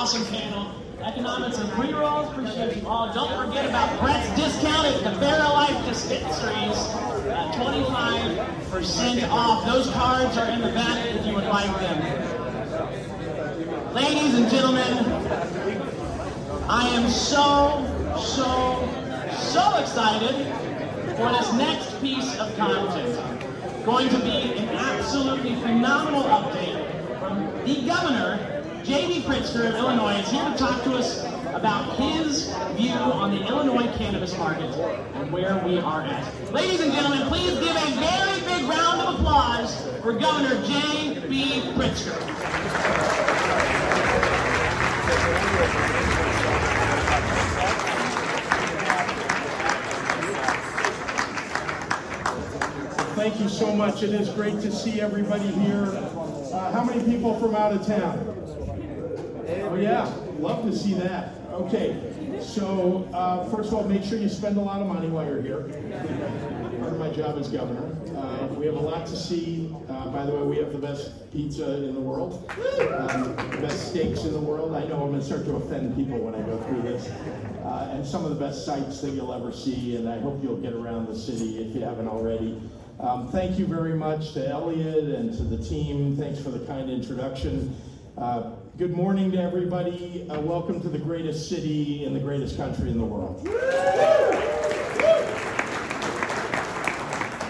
Awesome panel. Economics and pre-rolls. Appreciate you all. Don't forget about Brett's discount at the Life dispensaries. Uh, 25% off. Those cards are in the back if you would like them. Ladies and gentlemen, I am so, so, so excited for this next piece of content. Going to be an absolutely phenomenal update from the governor J.B. Pritzker of Illinois is here to talk to us about his view on the Illinois cannabis market and where we are at. Ladies and gentlemen, please give a very big round of applause for Governor J.B. Pritzker. Thank you so much. It is great to see everybody here. Uh, how many people from out of town? Oh, yeah, love to see that. Okay, so uh, first of all, make sure you spend a lot of money while you're here. Part of my job as governor. Uh, we have a lot to see. Uh, by the way, we have the best pizza in the world, um, the best steaks in the world. I know I'm going to start to offend people when I go through this. Uh, and some of the best sights that you'll ever see, and I hope you'll get around the city if you haven't already. Um, thank you very much to Elliot and to the team. Thanks for the kind introduction. Uh, good morning to everybody. Uh, welcome to the greatest city in the greatest country in the world.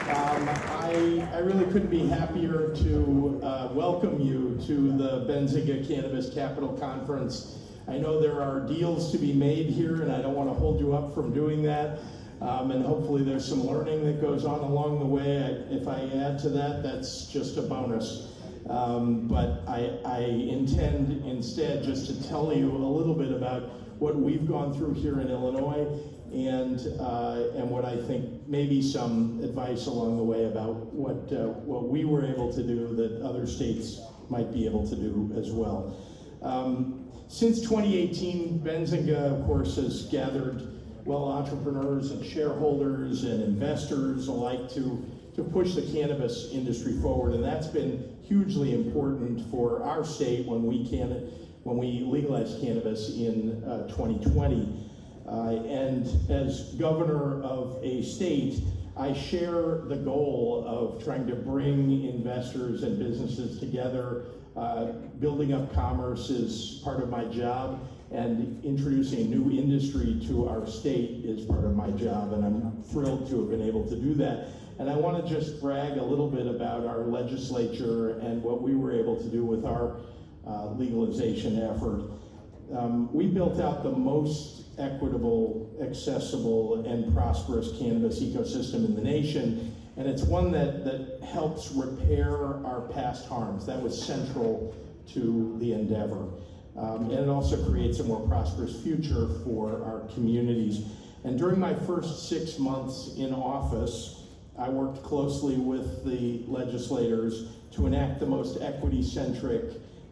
Um, I, I, really couldn't be happier to uh, welcome you to the Benzinga Cannabis Capital Conference. I know there are deals to be made here, and I don't want to hold you up from doing that. Um, and hopefully, there's some learning that goes on along the way. I, if I add to that, that's just a bonus. Um, but I, I, intend instead just to tell you a little bit about what we've gone through here in Illinois and, uh, and what I think maybe some advice along the way about what, uh, what we were able to do that other states might be able to do as well. Um, since 2018, Benzinga, of course, has gathered well entrepreneurs and shareholders and investors alike to to push the cannabis industry forward, and that's been hugely important for our state when we can when we legalized cannabis in uh, 2020. Uh, and as governor of a state, I share the goal of trying to bring investors and businesses together. Uh, building up commerce is part of my job, and introducing a new industry to our state is part of my job, and I'm thrilled to have been able to do that. And I want to just brag a little bit about our legislature and what we were able to do with our uh, legalization effort. Um, we built out the most equitable, accessible, and prosperous cannabis ecosystem in the nation, and it's one that, that helps repair our past harms. That was central to the endeavor. Um, and it also creates a more prosperous future for our communities. And during my first six months in office, I worked closely with the legislators to enact the most equity centric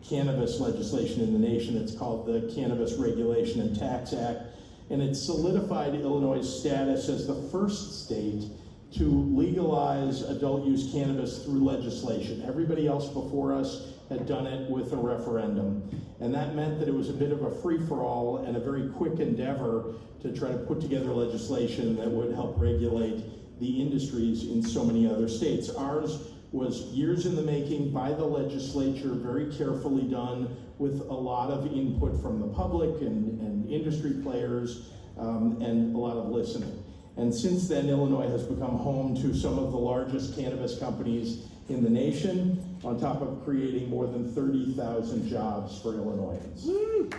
cannabis legislation in the nation. It's called the Cannabis Regulation and Tax Act, and it solidified Illinois' status as the first state to legalize adult use cannabis through legislation. Everybody else before us had done it with a referendum. And that meant that it was a bit of a free for all and a very quick endeavor to try to put together legislation that would help regulate the industries in so many other states. Ours was years in the making by the legislature, very carefully done with a lot of input from the public and, and industry players um, and a lot of listening. And since then, Illinois has become home to some of the largest cannabis companies in the nation, on top of creating more than 30,000 jobs for Illinoisans. Woo!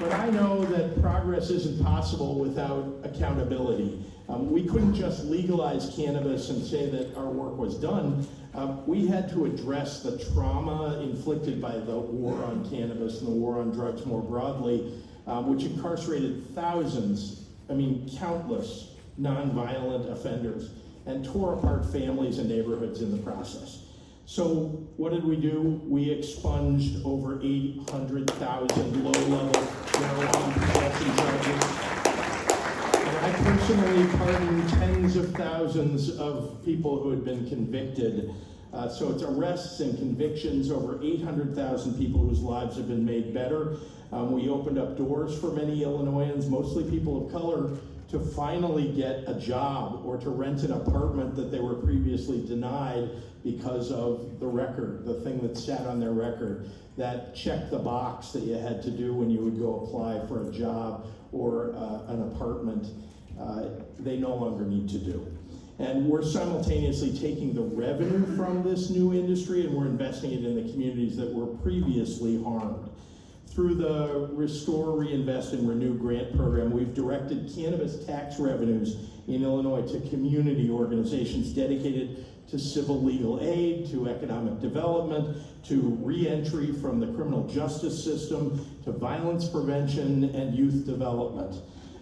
But I know that progress isn't possible without accountability. Um, we couldn't just legalize cannabis and say that our work was done. Uh, we had to address the trauma inflicted by the war on cannabis and the war on drugs more broadly, um, which incarcerated thousands, I mean, countless nonviolent offenders and tore apart families and neighborhoods in the process. So what did we do? We expunged over 800,000 low-level marijuana possession charges. And I personally pardoned tens of thousands of people who had been convicted. Uh, so it's arrests and convictions, over 800,000 people whose lives have been made better. Um, we opened up doors for many Illinoisans, mostly people of color, to finally get a job or to rent an apartment that they were previously denied because of the record, the thing that sat on their record, that check the box that you had to do when you would go apply for a job or uh, an apartment, uh, they no longer need to do. And we're simultaneously taking the revenue from this new industry and we're investing it in the communities that were previously harmed. Through the Restore, Reinvest, and Renew grant program, we've directed cannabis tax revenues in Illinois to community organizations dedicated to civil legal aid, to economic development, to reentry from the criminal justice system, to violence prevention and youth development.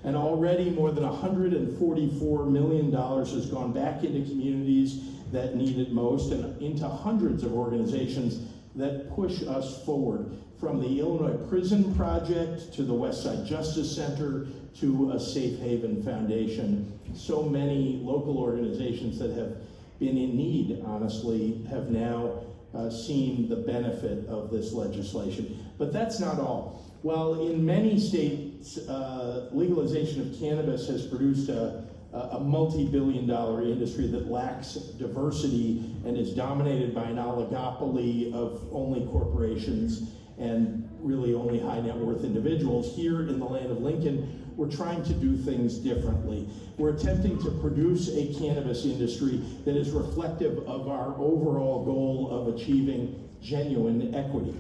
And already more than $144 million has gone back into communities that need it most and into hundreds of organizations that push us forward from the Illinois Prison Project to the Westside Justice Center to a Safe Haven Foundation. So many local organizations that have been in need, honestly, have now uh, seen the benefit of this legislation. But that's not all. While in many states, uh, legalization of cannabis has produced a, a multi billion dollar industry that lacks diversity and is dominated by an oligopoly of only corporations and really only high net worth individuals. Here in the land of Lincoln, we're trying to do things differently. We're attempting to produce a cannabis industry that is reflective of our overall goal of achieving genuine equity.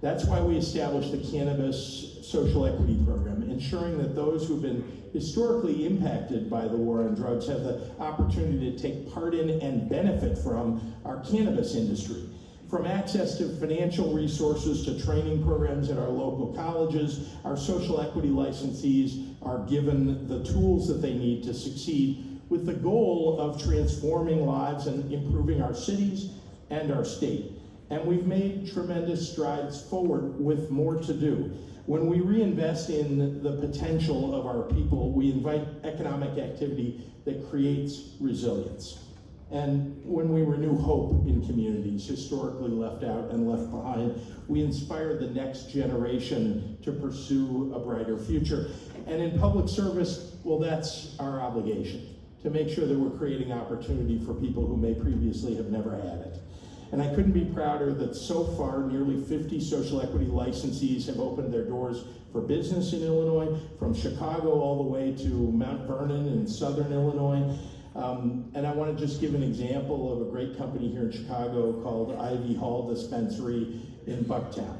That's why we established the Cannabis Social Equity Program, ensuring that those who've been historically impacted by the war on drugs have the opportunity to take part in and benefit from our cannabis industry from access to financial resources to training programs at our local colleges, our social equity licensees are given the tools that they need to succeed with the goal of transforming lives and improving our cities and our state. And we've made tremendous strides forward with more to do. When we reinvest in the potential of our people, we invite economic activity that creates resilience. And when we renew hope in communities historically left out and left behind, we inspire the next generation to pursue a brighter future. And in public service, well, that's our obligation to make sure that we're creating opportunity for people who may previously have never had it. And I couldn't be prouder that so far nearly 50 social equity licensees have opened their doors for business in Illinois, from Chicago all the way to Mount Vernon in southern Illinois. Um, and I want to just give an example of a great company here in Chicago called Ivy Hall Dispensary in Bucktown.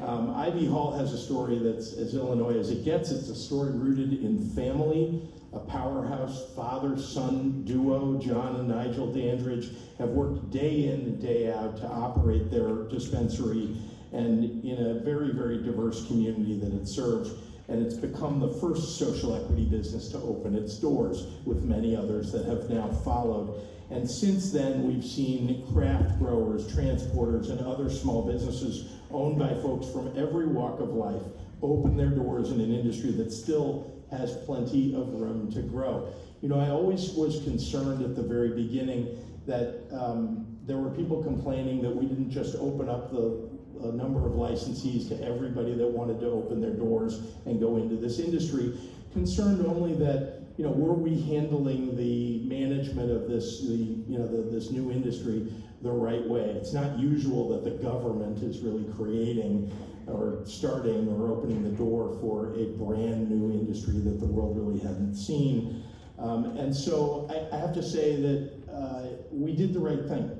Um, Ivy Hall has a story that's as Illinois as it gets. It's a story rooted in family. A powerhouse father son duo, John and Nigel Dandridge, have worked day in and day out to operate their dispensary and in a very, very diverse community that it serves and it's become the first social equity business to open its doors, with many others that have now followed. And since then, we've seen craft growers, transporters, and other small businesses owned by folks from every walk of life open their doors in an industry that still has plenty of room to grow. You know, I always was concerned at the very beginning that um, there were people complaining that we didn't just open up the number of licensees to everybody that wanted to open their doors and go into this industry, concerned only that you know were we handling the management of this the you know the, this new industry the right way. It's not usual that the government is really creating or starting or opening the door for a brand new industry that the world really hadn't seen. Um, and so I, I, have to say that uh, we did the right thing.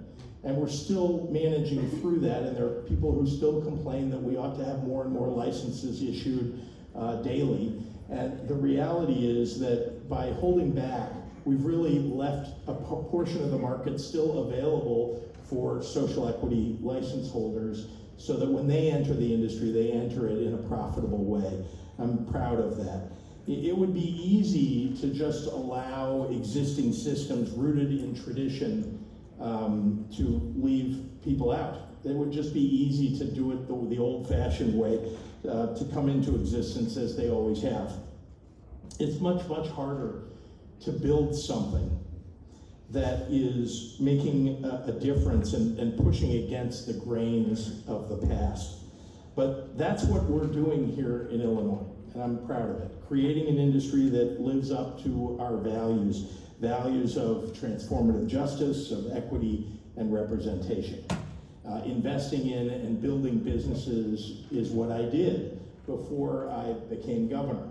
And we're still managing through that, and there are people who still complain that we ought to have more and more licenses issued uh, daily. And the reality is that by holding back, we've really left a portion of the market still available for social equity license holders so that when they enter the industry, they enter it in a profitable way. I'm proud of that. It would be easy to just allow existing systems rooted in tradition um, to leave people out. It would just be easy to do it the, the old fashioned way, uh, to come into existence as they always have. It's much, much harder to build something that is making a, a difference and, and pushing against the grains of the past. But that's what we're doing here in Illinois, and I'm proud of it. Creating an industry that lives up to our values values of transformative justice, of equity, and representation. Uh, investing in and building businesses is what I did before I became governor.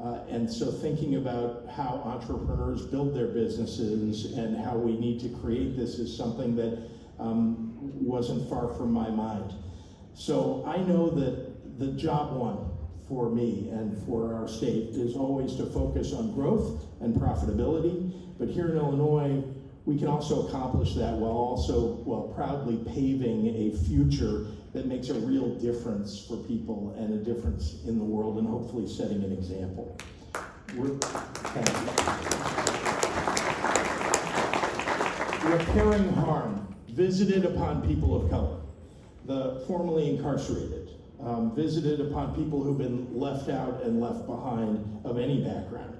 Uh, and so thinking about how entrepreneurs build their businesses and how we need to create this is something that um, wasn't far from my mind. So I know that the job one for me and for our state is always to focus on growth and profitability. But here in Illinois, we can also accomplish that while also while proudly paving a future that makes a real difference for people and a difference in the world and hopefully setting an example. We're, Repairing harm visited upon people of color, the formerly incarcerated, um, visited upon people who've been left out and left behind of any background.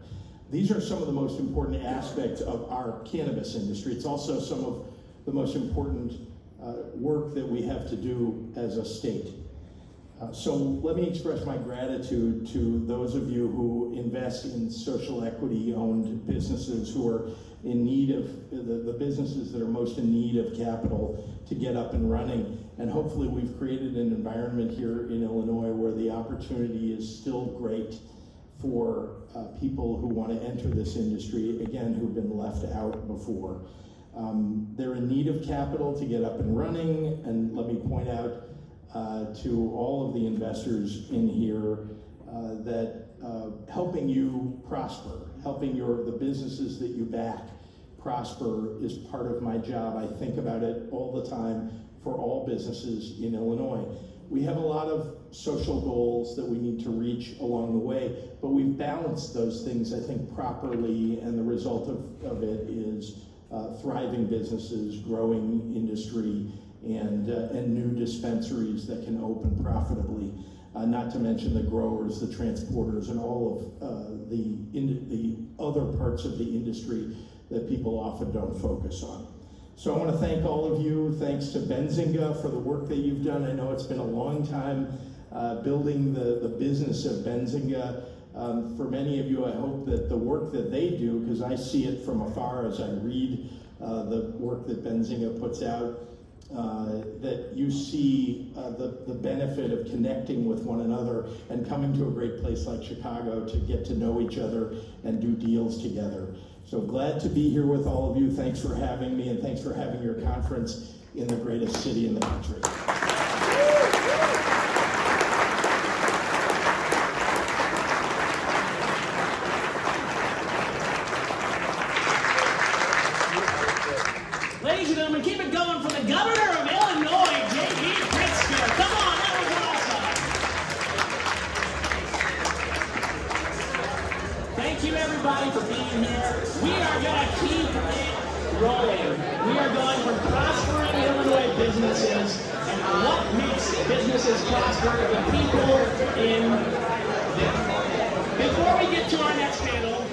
These are some of the most important aspects of our cannabis industry. It's also some of the most important uh, work that we have to do as a state. Uh, so let me express my gratitude to those of you who invest in social equity owned businesses who are in need of the, the businesses that are most in need of capital to get up and running. And hopefully, we've created an environment here in Illinois where the opportunity is still great for uh, people who want to enter this industry, again, who've been left out before. Um, they're in need of capital to get up and running, and let me point out uh, to all of the investors in here uh, that uh, helping you prosper, helping your the businesses that you back prosper is part of my job. I think about it all the time for all businesses in Illinois. We have a lot of social goals that we need to reach along the way, but we've balanced those things, I think, properly, and the result of, of it is uh, thriving businesses, growing industry, and, uh, and new dispensaries that can open profitably. Uh, not to mention the growers, the transporters, and all of uh, the, in, the other parts of the industry that people often don't focus on. So I want to thank all of you. Thanks to Benzinga for the work that you've done. I know it's been a long time uh, building the, the business of Benzinga. Um, for many of you, I hope that the work that they do, because I see it from afar as I read uh, the work that Benzinga puts out, uh, that you see uh, the, the benefit of connecting with one another and coming to a great place like Chicago to get to know each other and do deals together. So glad to be here with all of you. Thanks for having me, and thanks for having your conference in the greatest city in the country. Ladies and gentlemen, keep it going for the governor of Illinois, J.B. Pritzker. Come on, that was awesome. Thank you, everybody, for being here. We are going to keep it rolling. We are going from prospering Illinois businesses and what makes businesses prosper, the people in them. Before we get to our next panel,